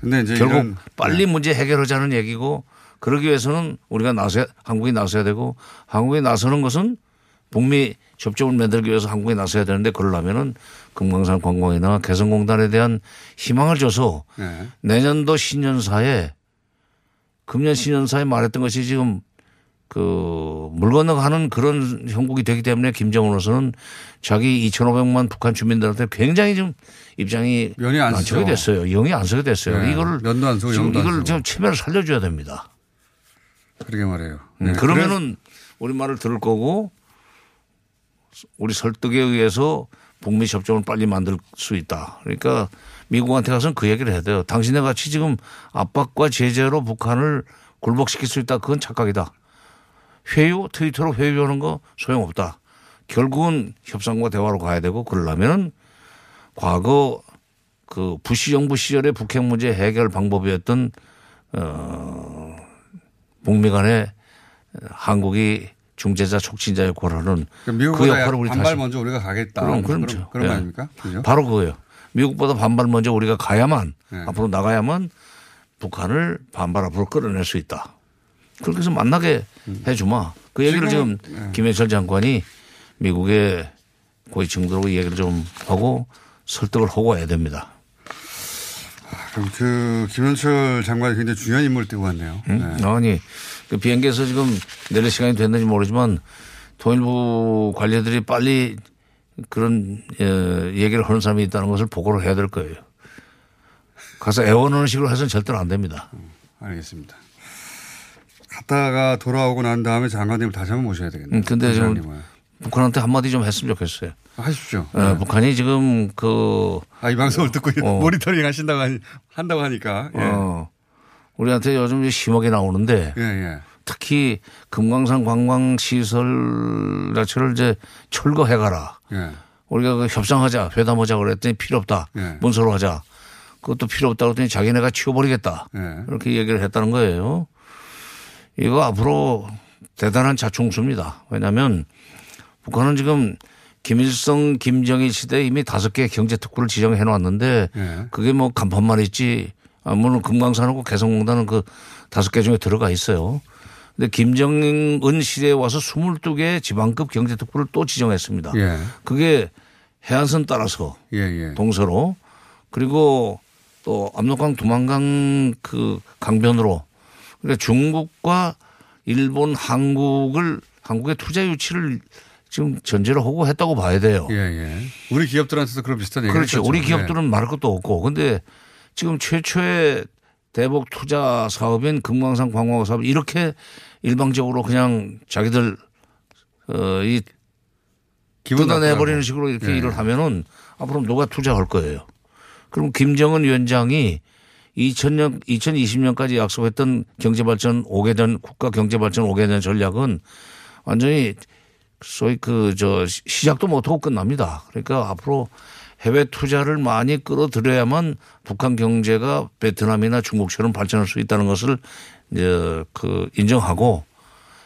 근데 이제 결국 이런- 네. 빨리 문제 해결하자는 얘기고 그러기 위해서는 우리가 나서야 한국이 나서야 되고 한국이 나서는 것은 북미 접촉을 만들기 위해서 한국이 나서야 되는데 그러려면은 금강산 관광이나 개성공단에 대한 희망을 줘서 네. 내년도 신년사에 금년 신년사에 말했던 것이 지금 그 물 건너가는 그런 형국이 되기 때문에 김정은으로서는 자기 2,500만 북한 주민들한테 굉장히 좀 입장이 면이 안 쓰죠. 됐어요. 영이 안 쓰게 됐어요. 네. 이거를 면도 안 쓰고 지금 이걸 쓰고. 좀 체면을 살려줘야 됩니다. 그러게 말해요. 음, 네. 그러면은 우리 말을 들을 거고 우리 설득에 의해서 북미 접촉을 빨리 만들 수 있다. 그러니까 미국한테 가서는 그 얘기를 해야 돼요. 당신네 같이 지금 압박과 제재로 북한을 굴복시킬 수 있다. 그건 착각이다. 회유, 트위터로 회유하는 거 소용없다. 결국은 협상과 대화로 가야 되고 그러려면은 과거 그 부시 정부 시절의 북핵 문제 해결 방법이었던 어 북미 간에 한국이 중재자 촉진자 역할을 하는 그러니까 그 역할을 우리 반발 다시 먼저 우리가 가겠다. 그럼 그렇죠. 그런 거 예. 아닙니까? 그죠? 바로 그거예요. 미국보다 반발 먼저 우리가 가야만 네. 앞으로 나가야만 북한을 반발 앞으로 끌어낼 수 있다. 그렇게 해서 만나게 해주마. 그 얘기를 지금 지금, 네. 김현철 장관이 미국의 고위 층들하고 얘기를 좀 하고 설득을 하고 와야 됩니다. 그럼 그 김현철 장관이 굉장히 중요한 인물을 띄고 왔네요. 응? 아니 그 비행기에서 지금 내릴 시간이 됐는지 모르지만 통일부 관리들이 빨리 그런 어, 얘기를 하는 사람이 있다는 것을 보고를 해야 될 거예요. 가서 애원하는 식으로 해서는 절대로 안 됩니다. 알겠습니다. 갔다가 돌아오고 난 다음에 장관님을 다시 한번 모셔야 되겠네요. 음, 근데 장관님을. 북한한테 한마디 좀 했으면 좋겠어요. 하십시오. 어, 네. 북한이 지금 그. 아, 이 방송을 듣고 어. 모니터링 하신다고 하니, 한다고 하니까. 예. 어, 우리한테 요즘 심하게 나오는데. 예, 예. 특히 금강산 관광시설 자체를 이제 철거해가라. 예. 우리가 그 협상하자, 회담하자 그랬더니 필요 없다. 예. 문서로 하자. 그것도 필요 없다 그랬더니 자기네가 치워버리겠다. 예. 이렇게 얘기를 했다는 거예요. 이거 앞으로 대단한 자충수입니다. 왜냐하면 북한은 지금 김일성, 김정일 시대에 이미 다섯 개 경제 특구를 지정해 놨는데 예. 그게 뭐 간판만 있지. 아, 물론 금강산하고 개성공단은 그 다섯 개 중에 들어가 있어요. 근데 김정은 시대에 와서 22개의 지방급 경제특구를 또 지정했습니다. 예. 그게 해안선 따라서 예, 예. 동서로 그리고 또 압록강 두만강 그 강변으로 그러니까 중국과 일본, 한국을 한국의 투자 유치를 지금 전제로 하고 했다고 봐야 돼요. 예, 예. 우리 기업들한테도 그런 비슷한 얘기를 그렇죠. 우리 예. 기업들은 말할 것도 없고. 근데 지금 최초의 대북 투자 사업인 금강산 관광 사업 이렇게 일방적으로 그냥 자기들 어이 기분 뜯어내버리는. 식으로 이렇게 예. 일을 하면은 앞으로 누가 투자할 거예요. 그럼 김정은 위원장이 2000년, 2020년까지 약속했던 경제발전 5개년, 국가 경제발전 5개년 전략은 완전히 소위 그 저 시작도 못하고 끝납니다. 그러니까 앞으로 해외 투자를 많이 끌어들여야만 북한 경제가 베트남이나 중국처럼 발전할 수 있다는 것을 이제 그 인정하고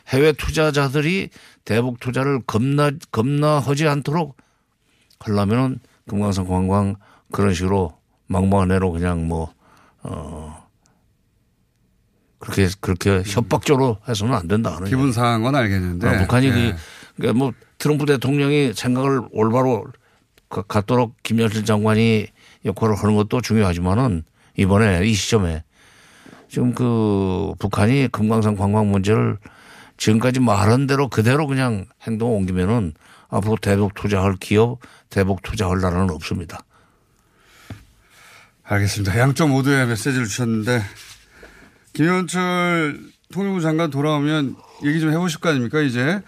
해외 투자자들이 대북 투자를 겁나 겁나 하지 않도록 하려면은 금강산 관광 그런 식으로 막무가내로 그냥 뭐 어. 그렇게 그렇게 협박적으로 해서는 안 된다. 하는 기분 상한 건 알겠는데. 어, 북한이 예. 그, 그러니까 뭐 트럼프 대통령이 생각을 올바로 가- 갖도록 김현철 장관이 역할을 하는 것도 중요하지만은 이번에 이 시점에 지금 그 북한이 금강산 관광 문제를 지금까지 말한 대로 그대로 그냥 행동을 옮기면은 앞으로 대북 투자할 기업, 대북 투자할 나라는 없습니다. 알겠습니다. 양쪽 모두의 메시지를 주셨는데 김현철 통일부 장관 돌아오면 얘기 좀 해보실 거 아닙니까, 이제?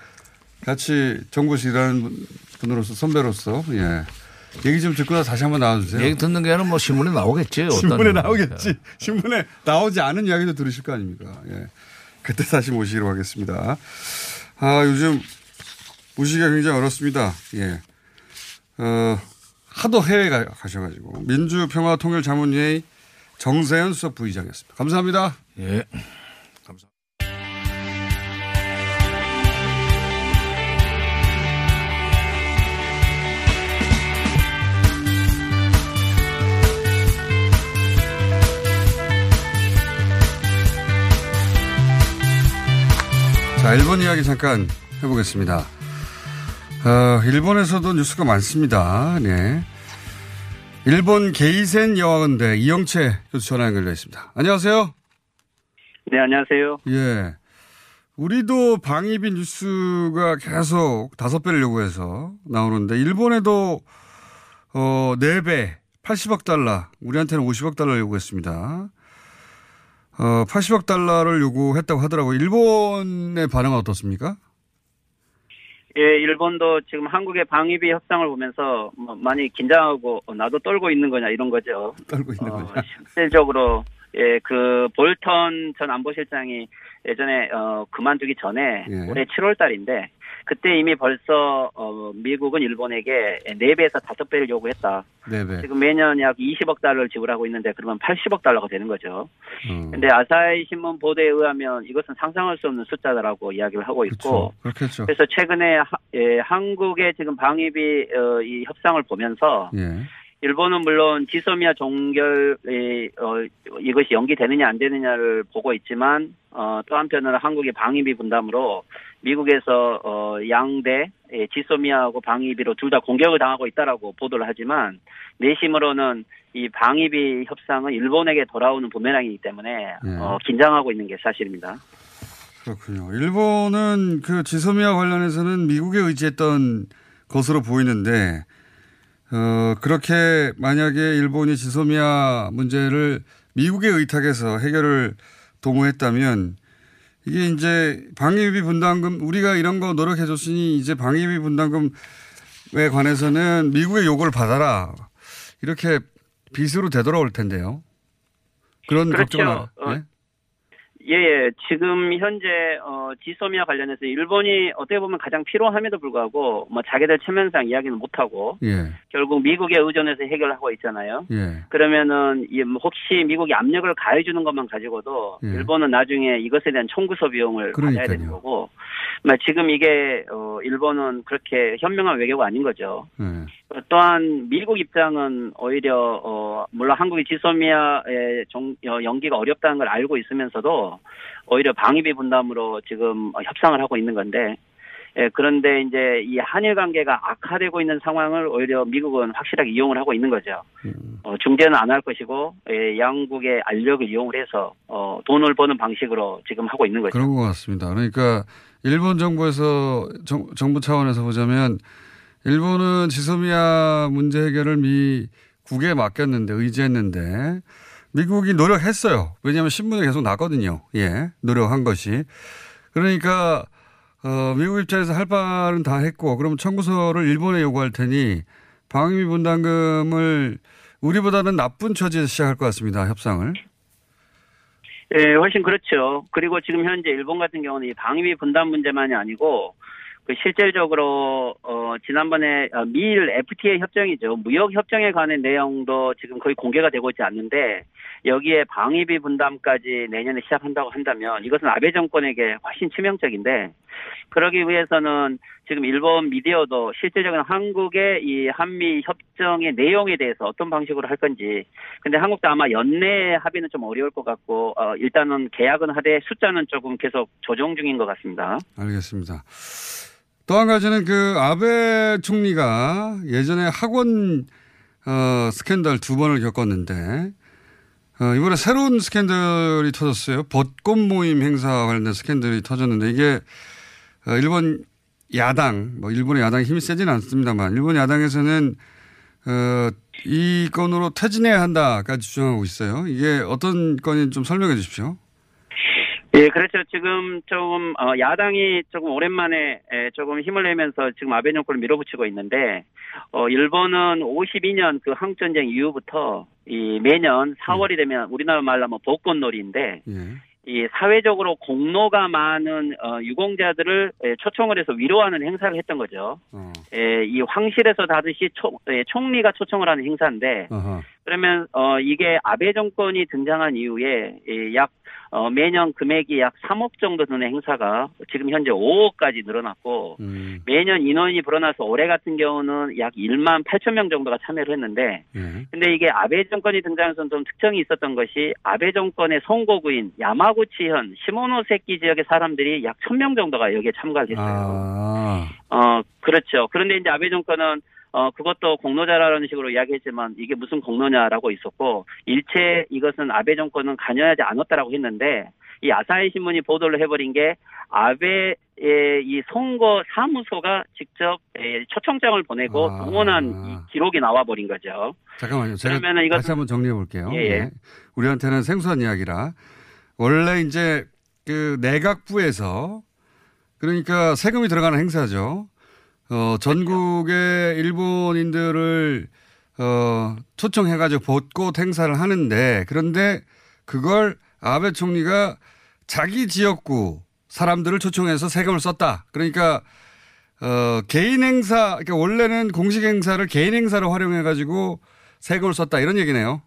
같이 정부에서 일하는 분- 분으로서, 선배로서, 예. 얘기 좀 듣고 나서 다시 한번 나와주세요. 얘기 듣는 게 아니라 뭐 신문에 나오겠지. 신문에 일이니까. 나오겠지. 신문에 나오지 않은 이야기도 들으실 거 아닙니까? 예. 그때 다시 모시기로 하겠습니다. 아, 요즘 모시기가 굉장히 어렵습니다. 예. 어, 하도 해외 가, 가셔가지고. 민주평화통일자문회의 정세현 수석 부의장이었습니다. 감사합니다. 예. 자, 일본 이야기 잠깐 해보겠습니다. 어, 일본에서도 뉴스가 많습니다. 네. 일본 게이센 여학원대 이영채 교수 전화 연결되어 있습니다. 안녕하세요. 네, 안녕하세요. 예. 우리도 방위비 뉴스가 계속 다섯 배를 요구해서 나오는데, 일본에도, 어, 네 배, 80억 달러, 우리한테는 50억 달러 요구했습니다. 어, 80억 달러를 요구했다고 하더라고요. 일본의 반응은 어떻습니까? 예, 일본도 지금 한국의 방위비 협상을 보면서 뭐 많이 긴장하고 어, 나도 떨고 있는 거냐 이런 거죠. 떨고 있는 거냐. 실질적으로 예, 그 볼턴 전 안보실장이 예전에 어 그만두기 전에 예. 올해 7월 달인데 그때 이미 벌써 어 미국은 일본에게 4배에서 5배를 요구했다. 네 배. 지금 매년 약 20억 달러를 지불하고 있는데 그러면 80억 달러가 되는 거죠. 음. 근데 아사히 신문 보도에 의하면 이것은 상상할 수 없는 숫자다라고 이야기를 하고 있고 그렇겠죠. 그래서 최근에 하- 예, 한국의 지금 방위비 어, 이 협상을 보면서 예. 일본은 물론 지소미아 종결이 어, 이것이 연기되느냐 안 되느냐를 보고 있지만 어, 또 한편으로 한국의 방위비 분담으로 미국에서 어, 양대 예, 지소미아하고 방위비로 둘 다 공격을 당하고 있다라고 보도를 하지만 내심으로는 이 방위비 협상은 일본에게 돌아오는 부메랑이기 때문에 예. 어, 긴장하고 있는 게 사실입니다. 그렇군요. 일본은 그 지소미아 관련해서는 미국에 의지했던 것으로 보이는데, 어, 그렇게 만약에 일본이 지소미아 문제를 미국에 의탁해서 해결을 도모했다면, 이게 이제 방위비 분담금, 우리가 이런 거 노력해 줬으니 이제 방위비 분담금에 관해서는 미국의 요구를 받아라. 이렇게 빚으로 되돌아올 텐데요. 그런 그렇죠. 걱정은, 어, 네? 예, 예. 지금 현재 어, 지소미아 관련해서 일본이 어떻게 보면 가장 필요함에도 불구하고 뭐 자기들 체면상 이야기는 못하고 예, 결국 미국에 의존해서 해결하고 있잖아요. 예. 그러면은 이뭐 혹시 미국이 압력을 가해주는 것만 가지고도 예. 일본은 나중에 이것에 대한 청구서 비용을 받아야 그러니까요. 되는 거고, 뭐 지금 이게 어, 일본은 그렇게 현명한 외교가 아닌 거죠. 예. 또한 미국 입장은 오히려 어 물론 한국이 지소미아의 종, 어, 연기가 어렵다는 걸 알고 있으면서도 오히려 방위비 분담으로 지금 어, 협상을 하고 있는 건데 예, 그런데 이제 이 한일 관계가 악화되고 있는 상황을 오히려 미국은 확실하게 이용을 하고 있는 거죠. 어, 중재는 안 할 것이고 예, 양국의 알력을 이용을 해서 어, 돈을 버는 방식으로 지금 하고 있는 거죠. 그런 것 같습니다. 그러니까 일본 정부에서 정, 정부 차원에서 보자면 일본은 지소미아 문제 해결을 미국에 맡겼는데 의지했는데 미국이 노력했어요. 왜냐하면 신문에 계속 나거든요. 예, 노력한 것이. 그러니까 어, 미국 입장에서 할 바는 다 했고 그럼 청구서를 일본에 요구할 테니 방위비 분담금을 우리보다는 나쁜 처지에서 시작할 것 같습니다. 협상을. 예, 훨씬 그렇죠. 그리고 지금 현재 일본 같은 경우는 이 방위비 분담 문제만이 아니고 그 실질적으로 어 지난번에 어, 미일 FTA 협정이죠. 무역 협정에 관한 내용도 지금 거의 공개가 되고 있지 않는데 여기에 방위비 분담까지 내년에 시작한다고 한다면 이것은 아베 정권에게 훨씬 치명적인데 그러기 위해서는 지금 일본 미디어도 실질적인 한국의 이 한미 협정의 내용에 대해서 어떤 방식으로 할 건지 근데 한국도 아마 연내 합의는 좀 어려울 것 같고 어 일단은 계약은 하되 숫자는 조금 계속 조정 중인 것 같습니다. 알겠습니다. 또 한 가지는 그 아베 총리가 예전에 학원 어, 스캔들 두 번을 겪었는데 어, 이번에 새로운 스캔들이 터졌어요. 벚꽃 모임 행사 관련된 스캔들이 터졌는데 이게 어, 일본 야당, 뭐 일본의 야당이 힘이 세지는 않습니다만 일본 야당에서는 어, 이 건으로 퇴진해야 한다까지 주장하고 있어요. 이게 어떤 건인지 좀 설명해 주십시오. 예, 그렇죠. 지금 조금 어, 야당이 조금 오랜만에 에, 조금 힘을 내면서 지금 아베 정권을 밀어붙이고 있는데 어, 일본은 52년 그 한국 전쟁 이후부터 이 매년 4월이 되면 우리나라 말로 하면 복권놀이인데 예. 이 사회적으로 공로가 많은 어, 유공자들을 에, 초청을 해서 위로하는 행사를 했던 거죠. 어. 에, 이 황실에서 다듯이 총, 에, 총리가 초청을 하는 행사인데 어허. 그러면 어 이게 아베 정권이 등장한 이후에 이약 어, 매년 금액이 약 3억 정도 드는 행사가 지금 현재 5억까지 늘어났고 음. 매년 인원이 불어나서 올해 같은 경우는 약 1만 8천 명 정도가 참여를 했는데 예. 근데 이게 아베 정권이 등장해서 좀 특징이 있었던 것이 아베 정권의 선거구인 야마구치현 시모노세키 지역의 사람들이 약 1000명 정도가 여기에 참가를 했어요. 아. 어, 그렇죠. 그런데 이제 아베 정권은 어, 그것도 공로자라는 식으로 이야기했지만 이게 무슨 공로냐라고 있었고 일체 이것은 아베 정권은 관여하지 않았다라고 했는데 이 아사히 신문이 보도를 해버린 게 아베의 이 선거 사무소가 직접 에, 초청장을 보내고 아. 동원한 이 기록이 나와버린 거죠. 잠깐만요. 제가 그러면은 이것은- 다시 한번 정리해 볼게요. 예, 예. 우리한테는 생소한 이야기라. 원래 이제 그 내각부에서 그러니까 세금이 들어가는 행사죠. 어, 전국의 일본인들을 어, 초청해가지고 벚꽃 행사를 하는데 그런데 그걸 아베 총리가 자기 지역구 사람들을 초청해서 세금을 썼다. 그러니까 어, 개인 행사, 그러니까 원래는 공식 행사를 개인 행사로 활용해가지고 세금을 썼다 이런 얘기네요.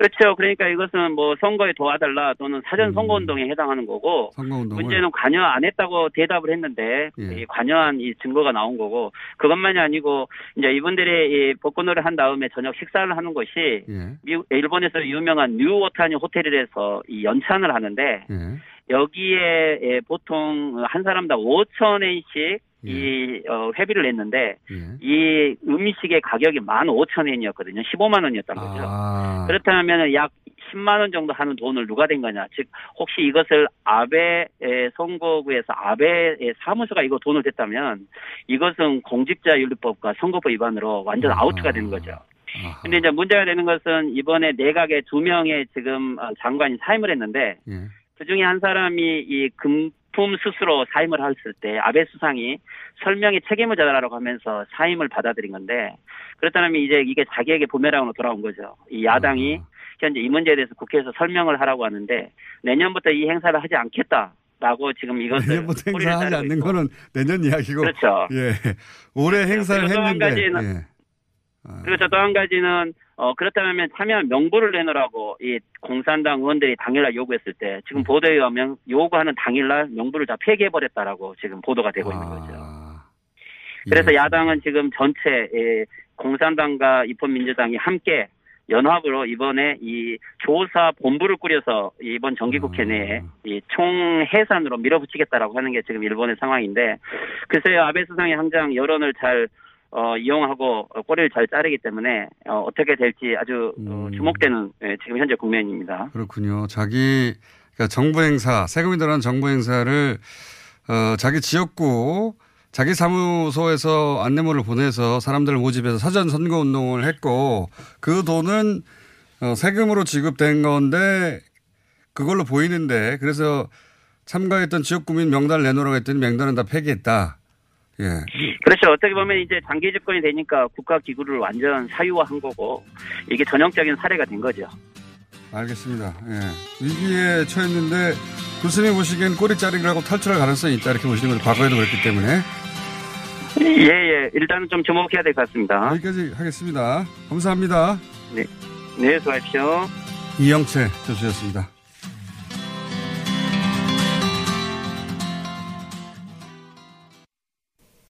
그렇죠. 그러니까 이것은 뭐 선거에 도와달라 또는 사전 선거운동에 해당하는 거고 선거운동을. 문제는 관여 안 했다고 대답을 했는데 예. 이 관여한 이 증거가 나온 거고 그것만이 아니고 이제 이분들이 이 복권을 한 다음에 저녁 식사를 하는 것이 예. 미국, 일본에서 유명한 뉴오타니 호텔에서 이 연찬을 하는데 예. 여기에 예, 보통 한 사람당 5천 엔씩 이 어, 회비를 냈는데 예. 이 음식의 가격이 15,000엔이었거든요. 15만 원이었던 거죠. 아. 그렇다면 약 10만 원 정도 하는 돈을 누가 된 거냐? 즉 혹시 이것을 아베 선거구에서 아베의 사무소가 이거 돈을 댔다면 이것은 공직자윤리법과 선거법 위반으로 완전 아우트가 되는 거죠. 근데 이제 문제가 되는 것은 이번에 내각에 두 명의 지금 어, 장관이 사임을 했는데 예. 그 중에 한 사람이 이 금품 수수로 사임을 했을 때 아베 수상이 설명에 책임을 져라라고 하면서 사임을 받아들인 건데 그렇다면 이제 이게 자기에게 부메랑으로 돌아온 거죠. 이 야당이 현재 이 문제에 대해서 국회에서 설명을 하라고 하는데 내년부터 이 행사를 하지 않겠다 라고 지금 이것을 내년부터 행사하지 않는 거는 내년 이야기고. 그렇죠. 예. 올해 행사를 그리고 또한 했는데. 가지는- 예. 그리고 또한 가지는 어 그렇다면 참여한 명부를 내놓으라고 이 공산당 의원들이 당일날 요구했을 때 음. 지금 보도에 의하면 요구하는 당일날 명부를 다 폐기해 버렸다라고 지금 보도가 되고 있는 거죠. 그래서 야당은 지금 전체 예, 공산당과 입헌민주당이 함께 연합으로 이번에 이 조사 본부를 꾸려서 이번 정기국회 내에 이 총해산으로 밀어붙이겠다라고 하는 게 지금 일본의 상황인데 글쎄요 아베 수상이 항상 여론을 잘 어, 이용하고 어, 꼬리를 잘 자르기 때문에 어, 어떻게 될지 아주 어, 주목되는 예, 지금 현재 국면입니다. 그렇군요. 자기 그러니까 정부 행사, 세금이 들어간 정부 행사를 어, 자기 지역구 자기 사무소에서 안내문을 보내서 사람들을 모집해서 사전 선거 운동을 했고 그 돈은 어, 세금으로 지급된 건데 그걸로 보이는데 그래서 참가했던 지역구민 명단을 내놓으라고 했더니 명단은 다 폐기했다. 예. 그렇죠. 어떻게 보면 이제 장기 집권이 되니까 국가 기구를 완전 사유화한 거고 이게 전형적인 사례가 된 거죠. 알겠습니다. 예. 위기에 처했는데 교수님 보시기엔 꼬리 자르기라고 탈출할 가능성이 있다 이렇게 보시는 거죠. 과거에도 그랬기 때문에. 예, 예. 일단은 좀 주목해야 될 것 같습니다. 여기까지 하겠습니다. 감사합니다. 네. 네, 수고하십시오. 이영채 교수였습니다.